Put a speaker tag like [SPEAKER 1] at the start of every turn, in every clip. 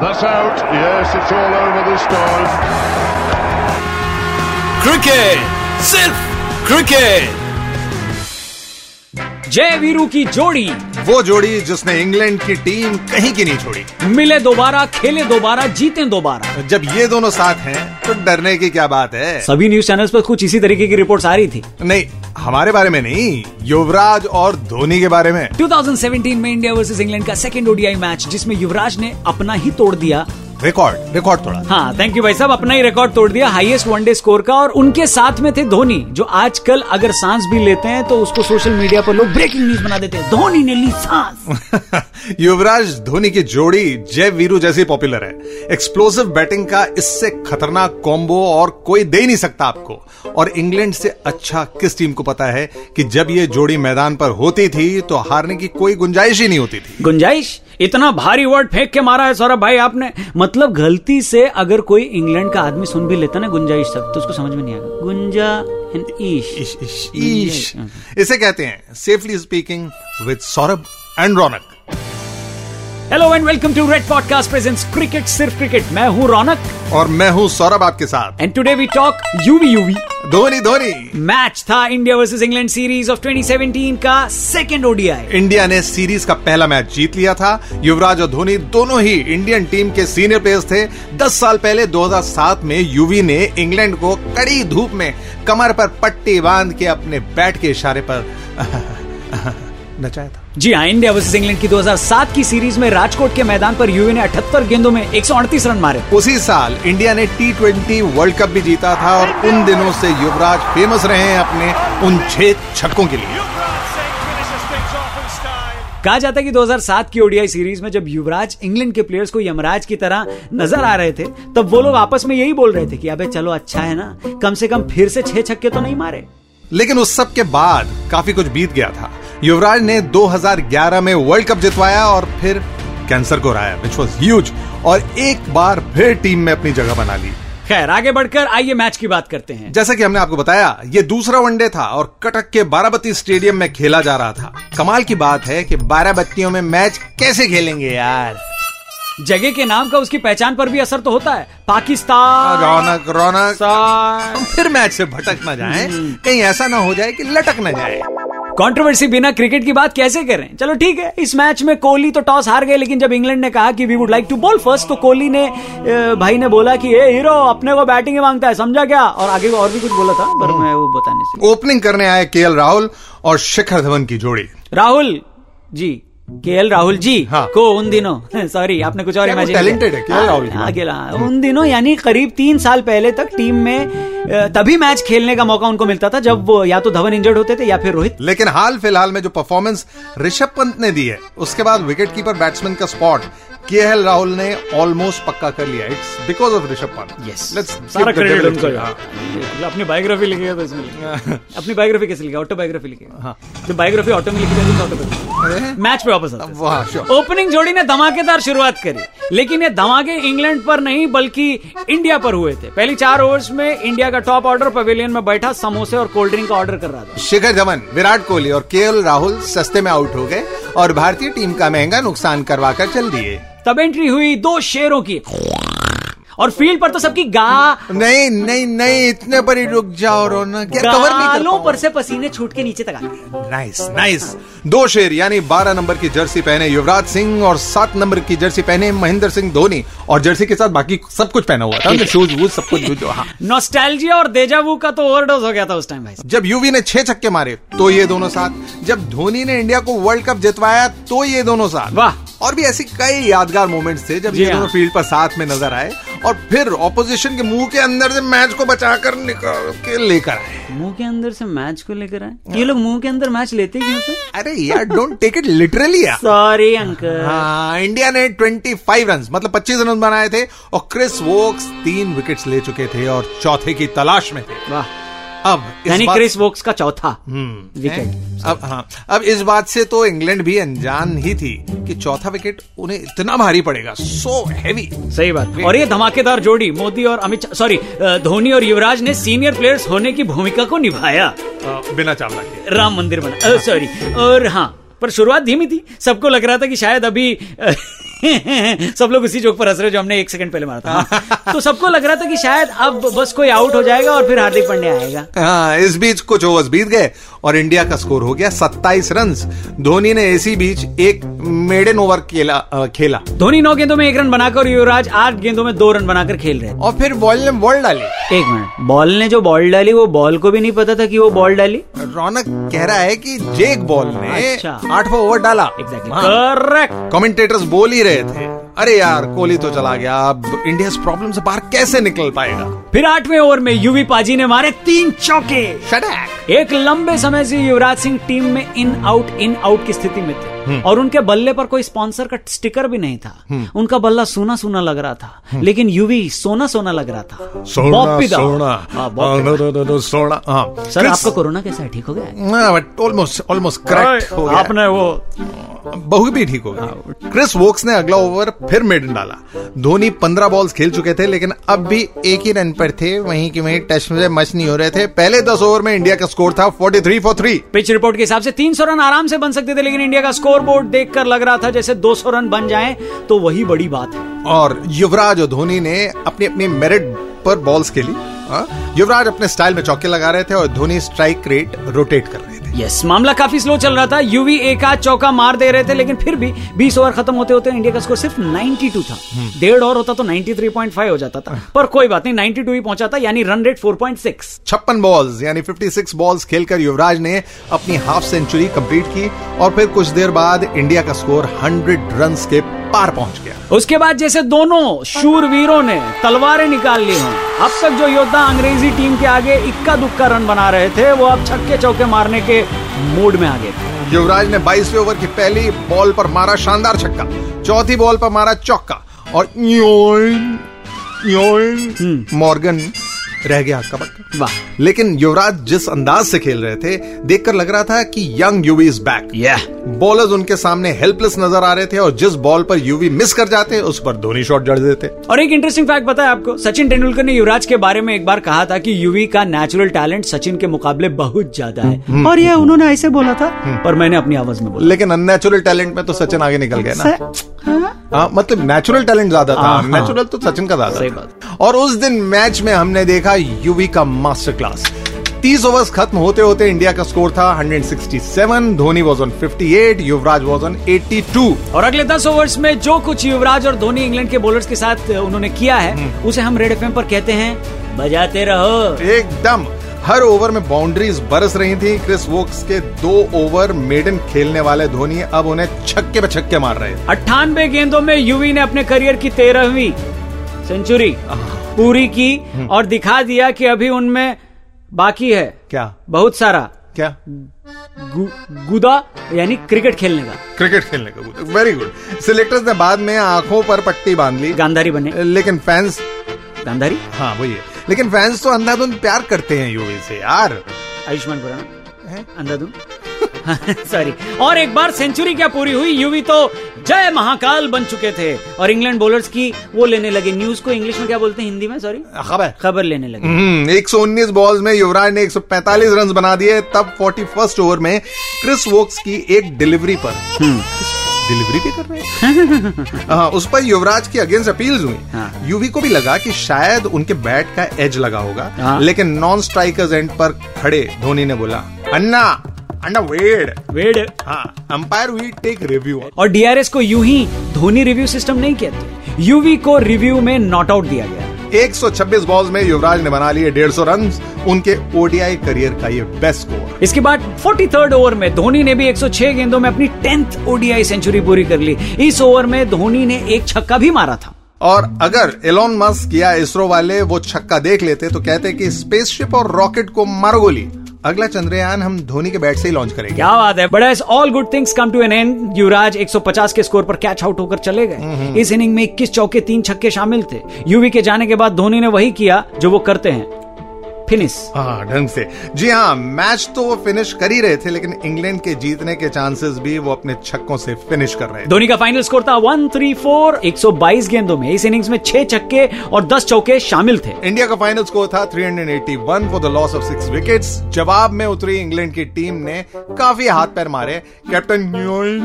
[SPEAKER 1] That's out. Yes, it's all over this time.
[SPEAKER 2] Cricket! Sirf! Cricket!
[SPEAKER 3] जय वीरू की जोड़ी।
[SPEAKER 4] वो जोड़ी जिसने इंग्लैंड की टीम कहीं की नहीं छोड़ी।
[SPEAKER 3] मिले दोबारा खेले दोबारा जीते दोबारा।
[SPEAKER 4] जब ये दोनों साथ हैं तो डरने की क्या बात है?
[SPEAKER 3] सभी न्यूज़ चैनल्स पर कुछ इसी तरीके की रिपोर्ट्स आ रही थी।
[SPEAKER 4] नहीं हमारे बारे में नहीं युवराज और धोनी के बारे में।
[SPEAKER 3] 2017 में इंडिया वर्सेस इंग्लैंड का सेकेंड ओडीआई मैच जिसमें युवराज ने अपना ही तोड़ दिया
[SPEAKER 4] रिकॉर्ड रिकॉर्ड तोड़ा
[SPEAKER 3] हाँ थैंक यू भाई साहब अपना ही रिकॉर्ड तोड़ दिया हाईएस्ट वनडे स्कोर का और उनके साथ में थे धोनी जो आजकल अगर सांस भी लेते हैं तो उसको सोशल मीडिया पर लोग ब्रेकिंग न्यूज़ बना देते हैं धोनी ने ली सांस।
[SPEAKER 4] युवराज धोनी की जोड़ी जय वीरू जैसी पॉपुलर है। एक्सप्लोसिव बैटिंग का इससे खतरनाक कॉम्बो और कोई दे ही नहीं सकता आपको। और इंग्लैंड से अच्छा किस टीम को पता है कि जब ये जोड़ी मैदान पर होती थी तो हारने की कोई गुंजाइश ही नहीं होती थी।
[SPEAKER 3] गुंजाइश? इतना भारी वर्ड फेंक के मारा है सौरभ भाई आपने। मतलब गलती से अगर कोई इंग्लैंड का आदमी सुन भी लेता ना गुंजाइश तक तो उसको समझ में नहीं आएगा। गुंजा ईश,
[SPEAKER 4] ईश। इसे कहते हैं safely speaking with Saurabh and Raunak.
[SPEAKER 3] Hello and welcome to red podcast presents cricket सिर्फ़ क्रिकेट मैं हूँ रौनक।
[SPEAKER 4] और मैं हूँ सौरभ आपके साथ।
[SPEAKER 3] And today we talk Yuvi Yuvi
[SPEAKER 4] Dhoni Dhoni.
[SPEAKER 3] Match था India versus England series of 2017 का सेकंड ओडीआई
[SPEAKER 4] इंडिया ने सीरीज़ का पहला मैच जीत लिया था। युवराज और धोनी दोनों ही इंडियन टीम के सीनियर प्लेयर्स थे। 10 साल पहले 2007 में यूवी ने इंग्लैंड को कड़ी धूप में कमर पर पट्टी बाँध के अपने बैट के इशारे पर नचाया था।
[SPEAKER 3] जी हाँ इंडिया वर्सेज इंग्लैंड की 2007 की सीरीज़ में राजकोट के मैदान पर यूवी ने 78 गेंदों में 138 रन मारे।
[SPEAKER 4] उसी साल इंडिया ने टी ट्वेंटी वर्ल्ड कप भी जीता था और उन दिनों से युवराज फ़ेमस रहे हैं अपने उन छह छक्कों के लिए।
[SPEAKER 3] कहा जाता है कि 2007 की ओडीआई सीरीज़ में जब युवराज इंग्लैंड के प्लेयर्स को यमराज की तरह नज़र आ रहे थे तब वो लोग आपस में यही बोल रहे थे कि अबे चलो अच्छा है ना कम से कम फिर से छह छक्के तो नहीं मारे।
[SPEAKER 4] लेकिन उस सब के बाद काफ़ी कुछ बीत गया था। युवराज ने 2011 में वर्ल्ड कप जितवाया और फिर कैंसर को हराया विच वॉज़ ह्यूज और एक बार फिर टीम में अपनी जगह बना ली।
[SPEAKER 3] खैर आगे बढ़कर आइए मैच की बात करते हैं।
[SPEAKER 4] जैसा कि हमने आपको बताया ये दूसरा वनडे था और कटक के बाराबत्ती स्टेडियम में खेला जा रहा था। कमाल की बात है कि बाराबत्तियों में मैच कैसे खेलेंगे यार।
[SPEAKER 3] जगह के नाम का उसकी पहचान पर भी असर तो होता है। पाकिस्तान।
[SPEAKER 4] रौनक रौनक। फिर मैच से भटक ना जाए। कहीं ऐसा ना हो जाए कि लटक ना जाए।
[SPEAKER 3] कंट्रोवर्सी बिना क्रिकेट की बात कैसे करें चलो ठीक है इस मैच में कोहली तो टॉस हार गए लेकिन जब इंग्लैंड ने कहा कि we would like to bowl first तो कोहली ने भाई ने बोला कि ए हीरो अपने को बैटिंग ही माँगता है समझा क्या और आगे और भी कुछ बोला था पर मैं वो बताने से
[SPEAKER 4] ओपनिंग करने आए के राहुल और शिखर धवन की जोड़ी
[SPEAKER 3] राहुल जी के राहुल जी
[SPEAKER 4] हाँ।
[SPEAKER 3] को उन दिनों सॉरी आपने कुछ और इमेजिन
[SPEAKER 4] talented है, राहुल।
[SPEAKER 3] अकेला उन दिनों यानी करीब तीन साल पहले तक टीम में तभी मैच खेलने का मौका उनको मिलता था जब वो या तो धवन इंजर्ड होते थे या फिर रोहित।
[SPEAKER 4] लेकिन हाल फ़िलहाल में जो परफॉर्मेंस ऋषभ पंत ने दी है उसके बाद विकेट कीपर बैट्समैन का स्पॉट के एल राहुल ने ऑलमोस्ट पक्का कर लिया। It's because of Rishabh Pant.
[SPEAKER 3] Yes.
[SPEAKER 4] Let's
[SPEAKER 3] सारा क्रेडिट उनको। अपनी बायोग्राफी लिखेगा तो इसमें अपनी बायोग्राफी कैसे लिखेगा ऑटोबायोग्राफी लिखेगा
[SPEAKER 4] हाँ।
[SPEAKER 3] जो बायोग्राफी ऑटो में लिखी जाती है ऑटोबायोग्राफी मैच पे वापस आते हैं। ओपनिंग जोड़ी ने धमाकेदार शुरुआत करी। लेकिन ये धमाके इंग्लैंड पर नहीं बल्कि इंडिया पर हुए थे। पहली चार ओवर्स में इंडिया का टॉप ऑर्डर पवेलियन में बैठा समोसे और कोल्ड ड्रिंक का ऑर्डर कर रहा था।
[SPEAKER 4] शिखर धवन विराट कोहली और के राहुल सस्ते में आउट हो गए और भारतीय टीम का महँगा नुकसान करवाकर चल दिए।
[SPEAKER 3] तब एंट्री हुई दो शेरों की। और फ़ील्ड पर तो सबकी गा
[SPEAKER 4] नहीं नहीं नहीं इतने पर ही रुक जाओ रौनक क्या कवर नहीं कर
[SPEAKER 3] गालों पर से पसीने छूट के नीचे तक आ गए
[SPEAKER 4] नाइस नाइस दो शेर यानी 12 नंबर की जर्सी पहने युवराज सिंह और सात नंबर की जर्सी पहने महेंद्र सिंह धोनी। और जर्सी के साथ बाकी सब कुछ पहना हुआ था। शूज़ वूज सब कुछ जो- जो हाँ।
[SPEAKER 3] नॉस्टैल्जिया और देजावू का तो ओवरडोज हो गया था उस टाइम भाई
[SPEAKER 4] जब यूवी ने छह छक्के मारे तो ये दोनों साथ। जब धोनी ने इंडिया को वर्ल्ड कप जितवाया तो ये दोनों साथ।
[SPEAKER 3] वाह।
[SPEAKER 4] और भी ऐसी कई यादगार मोमेंट्स थे जब ये
[SPEAKER 3] हाँ।
[SPEAKER 4] दोनों फ़ील्ड पर साथ में नज़र आए और फिर ऑपोजिशन के मुँह के अंदर से मैच को बचाकर निकाल के लेकर आए।
[SPEAKER 3] मुँह के अंदर से मैच को लेकर आए? ये लोग मुँह के अंदर मैच लेते क्यों
[SPEAKER 4] अरे यार डोंट टेक इट लिटरली यार।
[SPEAKER 3] सॉरी अंकल
[SPEAKER 4] हाँ इंडिया ने 25 रन मतलब 25 रन बनाए थे और क्रिस वोक्स तीन विकेट्स ले चुके थे और चौथे की तलाश में थे।
[SPEAKER 3] वाह।
[SPEAKER 4] अब
[SPEAKER 3] यानी क्रिस वोक्स का चौथा
[SPEAKER 4] हम्म,
[SPEAKER 3] विकेट।
[SPEAKER 4] अब हाँ। अब इस बात से तो इंग्लैंड भी अनजान ही थी कि चौथा विकेट उन्हें इतना भारी पड़ेगा। सो हैवी
[SPEAKER 3] सही बात। और ये धमाकेदार जोड़ी मोदी और अमित सॉरी धोनी और युवराज ने सीनियर प्लेयर्स होने की भूमिका को निभाया।
[SPEAKER 4] बिना चावला के
[SPEAKER 3] राम मंदिर बना सॉरी और हाँ पर शुरुआत धीमी थी। सबको लग रहा था कि शायद अभी सब लोग उसी जोक पर हंस रहे जो हमने एक सेकंड पहले मारा था हाँ। तो सबको लग रहा था कि शायद अब बस कोई आउट हो जाएगा और फिर हार्दिक पांड्या आएगा
[SPEAKER 4] हाँ इस बीच कुछ ओवर्स बीत गए और इंडिया का स्कोर हो गया 27 रन धोनी ने इसी बीच एक मेडन ओवर खेला खेला।
[SPEAKER 3] धोनी नौ गेंदों में एक रन बनाकर युवराज आठ गेंदों में दो रन बनाकर खेल रहे
[SPEAKER 4] और फिर बॉल ने बॉल डाली।
[SPEAKER 3] एक मिनट। बॉल ने जो बॉल डाली वो बॉल को भी नहीं पता था कि वो बॉल डाली?
[SPEAKER 4] रौनक कह रहा है कि जेक बॉल ने
[SPEAKER 3] अच्छा।
[SPEAKER 4] आठवां ओवर डाला। हाँ।
[SPEAKER 3] करेक्ट
[SPEAKER 4] कमेंटेटर्स बोल ही रहे थे। अरे यार कोहली तो चला गया। अब इंडिया प्रॉब्लम से बाहर कैसे निकल पाएगा?
[SPEAKER 3] फिर आठवें ओवर में यूवी पाजी ने मारे तीन चौके।
[SPEAKER 4] शटैक
[SPEAKER 3] एक लंबे समय से युवराज सिंह टीम में इन आउट इन आउट की स्थिति में थे। और उनके बल्ले पर कोई स्पॉन्सर का स्टिकर भी नहीं था। उनका बल्ला सोना सोना लग रहा था लेकिन यूवी सोना सोना लग रहा था।
[SPEAKER 4] सोना सोना।
[SPEAKER 3] हाँ,
[SPEAKER 4] हाँ, हाँ।
[SPEAKER 3] सर आपका कोरोना कैसा है? ठीक हो गया
[SPEAKER 4] ऑलमोस्ट ऑलमोस्ट करेक्ट हो गया
[SPEAKER 3] आपने वो
[SPEAKER 4] बहु भी ठीक हो गया। क्रिस वोक्स ने अगला ओवर फिर मेडन डाला। धोनी पंद्रह बॉल्स खेल चुके थे लेकिन अब भी एक ही रन पर थे। वहीं की वहीं टेस्ट में मच नहीं हो रहे थे। पहले दस ओवर में इंडिया का स्कोर था 43 फॉर थ्री
[SPEAKER 3] पिच रिपोर्ट के हिसाब से 300 रन आराम से बन सकते थे लेकिन इंडिया का स्कोर बोर्ड देखकर लग रहा था जैसे 200 रन बन जाएँ तो वही बड़ी बात है
[SPEAKER 4] और युवराज धोनी ने अपने अपने मेरिट पर बॉल्स खेली? युवराज अपने स्टाइल में चौके लगा रहे थे और धोनी स्ट्राइक रेट रोटेट कर रहे थे।
[SPEAKER 3] यस मामला काफ़ी स्लो चल रहा था। यूवी एक आध चौका मार दे रहे थे लेकिन फिर भी 20 ओवर खत्म होते होते इंडिया का स्कोर सिर्फ़ 92 था। डेढ़ और होता तो 93.5 हो जाता था। पर कोई बात नहीं 92 ही पहुँचा था यानी रन रेट 4.6
[SPEAKER 4] छप्पन बॉल्स यानी 56 बॉल्स खेलकर युवराज ने अपनी हाफ़ सेंचुरी कंप्लीट की और फिर कुछ देर बाद इंडिया का स्कोर 100 रन के पार पहुँच गया।
[SPEAKER 3] उसके बाद जैसे दोनों शूरवीरों ने तलवारें निकाल ली हों अब तक जो योद्धा अंग्रेज़ी टीम के आगे इक्का दुक्का रन बना रहे थे वो अब छक्के चौके मारने के मूड में आ गए थे।
[SPEAKER 4] युवराज ने 22वें ओवर की पहली बॉल पर मारा शानदार छक्का चौथी बॉल पर मारा चौका और योइन, योइन, मॉर्गन रह गया हक्का बक्का
[SPEAKER 3] वाह।
[SPEAKER 4] लेकिन युवराज जिस अंदाज से खेल रहे थे देखकर लग रहा था कि young Yuvi is back.
[SPEAKER 3] Yeah.
[SPEAKER 4] Bowlers उनके सामने हेल्पलेस नज़र आ रहे थे और जिस बॉल पर यूवी मिस कर जाते उस पर धोनी शॉट जड़ देते।
[SPEAKER 3] और एक इंटरेस्टिंग फैक्ट पता है आपको। सचिन तेंदुलकर ने युवराज के बारे में एक बार कहा था कि यूवी का नेचुरल टैलेंट सचिन के मुकाबले बहुत ज़्यादा है। और यह उन्होंने ऐसे बोला था पर मैंने अपनी आवाज़ में बोला।
[SPEAKER 4] लेकिन अननेचुरल टैलेंट में तो सचिन आगे निकल गया ना। हाँ मतलब नेचुरल टैलेंट ज़्यादा था।
[SPEAKER 3] हाँ, हाँ।
[SPEAKER 4] नेचुरल तो सचिन का ज़्यादा
[SPEAKER 3] सही बात।
[SPEAKER 4] और उस दिन मैच में हमने देखा यूवी का मास्टर क्लास तीस ओवर्स खत्म होते होते इंडिया का स्कोर था 167 Dhoni was on 58 Yuvraj was on 82
[SPEAKER 3] और अगले दस ओवर्स में जो कुछ युवराज और धोनी इंग्लैंड के बॉलर्स के साथ उन्होंने किया है उसे हम रेड एफएम पर कहते हैं बजाते रहो।
[SPEAKER 4] एकदम। हर ओवर में बाउंड्रीज बरस रही थी। क्रिस वोक्स के दो ओवर मेडन खेलने वाले धोनी अब उन्हें छक्के पे छक्के मार रहे
[SPEAKER 3] अट्ठानबे गेंदों में यूवी ने अपने करियर की तेरहवीं सेंचुरी पूरी की और दिखा दिया कि अभी उनमें बाकी है।
[SPEAKER 4] क्या?
[SPEAKER 3] बहुत सारा।
[SPEAKER 4] क्या?
[SPEAKER 3] गु, गुदा यानी क्रिकेट खेलने का।
[SPEAKER 4] क्रिकेट खेलने का गुदा। वेरी गुड सिलेक्टर्स ने बाद में आँखों पर पट्टी बाँध ली।
[SPEAKER 3] गांधारी बने।
[SPEAKER 4] लेकिन फैंस
[SPEAKER 3] गांधारी?
[SPEAKER 4] हाँ वही है। लेकिन फैंस तो अंधाधुन प्यार करते हैं यूवी से यार।
[SPEAKER 3] आयुष्मान खुराना अंधाधुन सॉरी और एक बार सेंचुरी क्या पूरी हुई? यूवी तो जय महाकाल बन चुके थे। और इंग्लैंड बोलर्स की वो लेने लगे। न्यूज़ को इंग्लिश में क्या बोलते हैं? हिंदी में सॉरी
[SPEAKER 4] खबर।
[SPEAKER 3] खबर लेने लगे।
[SPEAKER 4] हम्म, 119 बॉल्स में युवराज ने 145 रन बना दिए। तब 41st ओवर में क्रिस वोक्स की एक डिलीवरी पर। डिलीवरी भी कर रहे हैं। हाँ, उस पर युवराज की अगेंस्ट अपील्स हुई।
[SPEAKER 3] हाँ।
[SPEAKER 4] यूवी को भी लगा कि शायद उनके बैट का एज लगा होगा।
[SPEAKER 3] हाँ।
[SPEAKER 4] लेकिन नॉन स्ट्राइकर्स एंड पर खड़े धोनी ने बोला अन्ना अन्ना वेड
[SPEAKER 3] वेड
[SPEAKER 4] हाँ अंपायर वी टेक रिव्यू
[SPEAKER 3] और डीआरएस को यूँ ही धोनी रिव्यू सिस्टम नहीं कहते। यूवी को रिव्यू में नॉट आउट दिया गया।
[SPEAKER 4] 126 बॉल्स में युवराज ने बना लिए 150 रन उनके ओडीआई करियर का ये बेस्ट स्कोर
[SPEAKER 3] इसके बाद 43rd ओवर में धोनी ने भी 106 गेंदों में अपनी 10th ओडीआई सेंचुरी पूरी कर ली। इस ओवर में धोनी ने एक छक्का भी मारा था।
[SPEAKER 4] और अगर एलोन मस्क या इसरो वाले वो छक्का देख लेते तो कहते कि स्पेसशिप और रॉकेट को मारो गोली। अगला चंद्रयान हम धोनी के बैट से ही लॉन्च करेंगे।
[SPEAKER 3] क्या बात है। बड़ा as all good things come to an end Yuvraj 150 के स्कोर पर कैच आउट होकर चले गए। इस इनिंग में 21 चौके तीन छक्के शामिल थे। यूवी के जाने के बाद धोनी ने वही किया जो वो करते हैं। फिनिश
[SPEAKER 4] हाँ ढंग से। जी हाँ मैच तो वो फिनिश कर ही रहे थे लेकिन इंग्लैंड के जीतने के चांसेस भी वो अपने छक्कों से फिनिश कर रहे
[SPEAKER 3] धोनी का फाइनल स्कोर था वन थ्री फोर एक सौ बाईस गेंदों में। इस इनिंग्स में छह छक्के और दस चौके शामिल थे।
[SPEAKER 4] इंडिया का फाइनल स्कोर था 381 for the loss of six wicket जवाब में उतरी इंग्लैंड की टीम ने काफ़ी हाथ पैर मारे। कैप्टन न्यूइन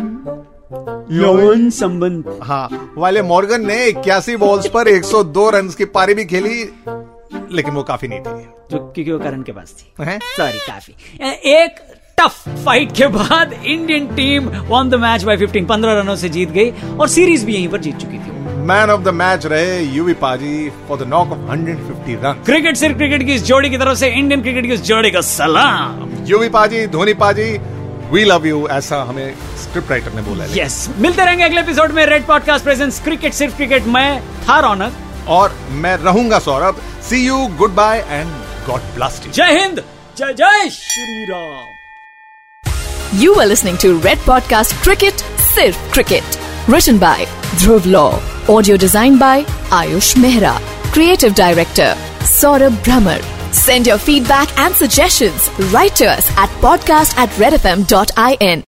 [SPEAKER 3] यौन संबंध।
[SPEAKER 4] हाँ वाले मॉर्गन ने इक्यासी बॉल्स पर 102 रन की पारी भी खेली लेकिन वो काफ़ी नहीं थी।
[SPEAKER 3] जो क्योंकि वो करण के पास थी सॉरी काफ़ी एक टफ फाइट के बाद Indian team won the match by 15 15 रनों से जीत गई और सीरीज़ भी यहीं पर जीत चुकी थी
[SPEAKER 4] मैन ऑफ़ द मैच रहे Yuvi paaji for the knock of 150 run
[SPEAKER 3] cricket सिर्फ़ क्रिकेट की इस जोड़ी की तरफ़ से इंडियन क्रिकेट की इस जोड़ी का सलाम
[SPEAKER 4] यूवी पाजी धोनी पाजी वी लव यू ऐसा हमें स्क्रिप्ट राइटर ने बोला है
[SPEAKER 3] यस मिलते रहेंगे अगले एपिसोड में रेड पॉडकास्ट प्रेजेंट्स क्रिकेट सिर्फ़ क्रिकेट मैं था रौनक
[SPEAKER 4] और मैं रहूँगा Saurabh see you good bye and God blast you.
[SPEAKER 3] Jai Hind! Jai Jai Shri Ram!
[SPEAKER 5] You are listening to Red Podcast Cricket, Sir Cricket. Written by Dhruv Law. Audio designed by Ayush Mehra. Creative Director Saurabh Brahmer. Send your feedback and suggestions right to us at podcast at redfm.in.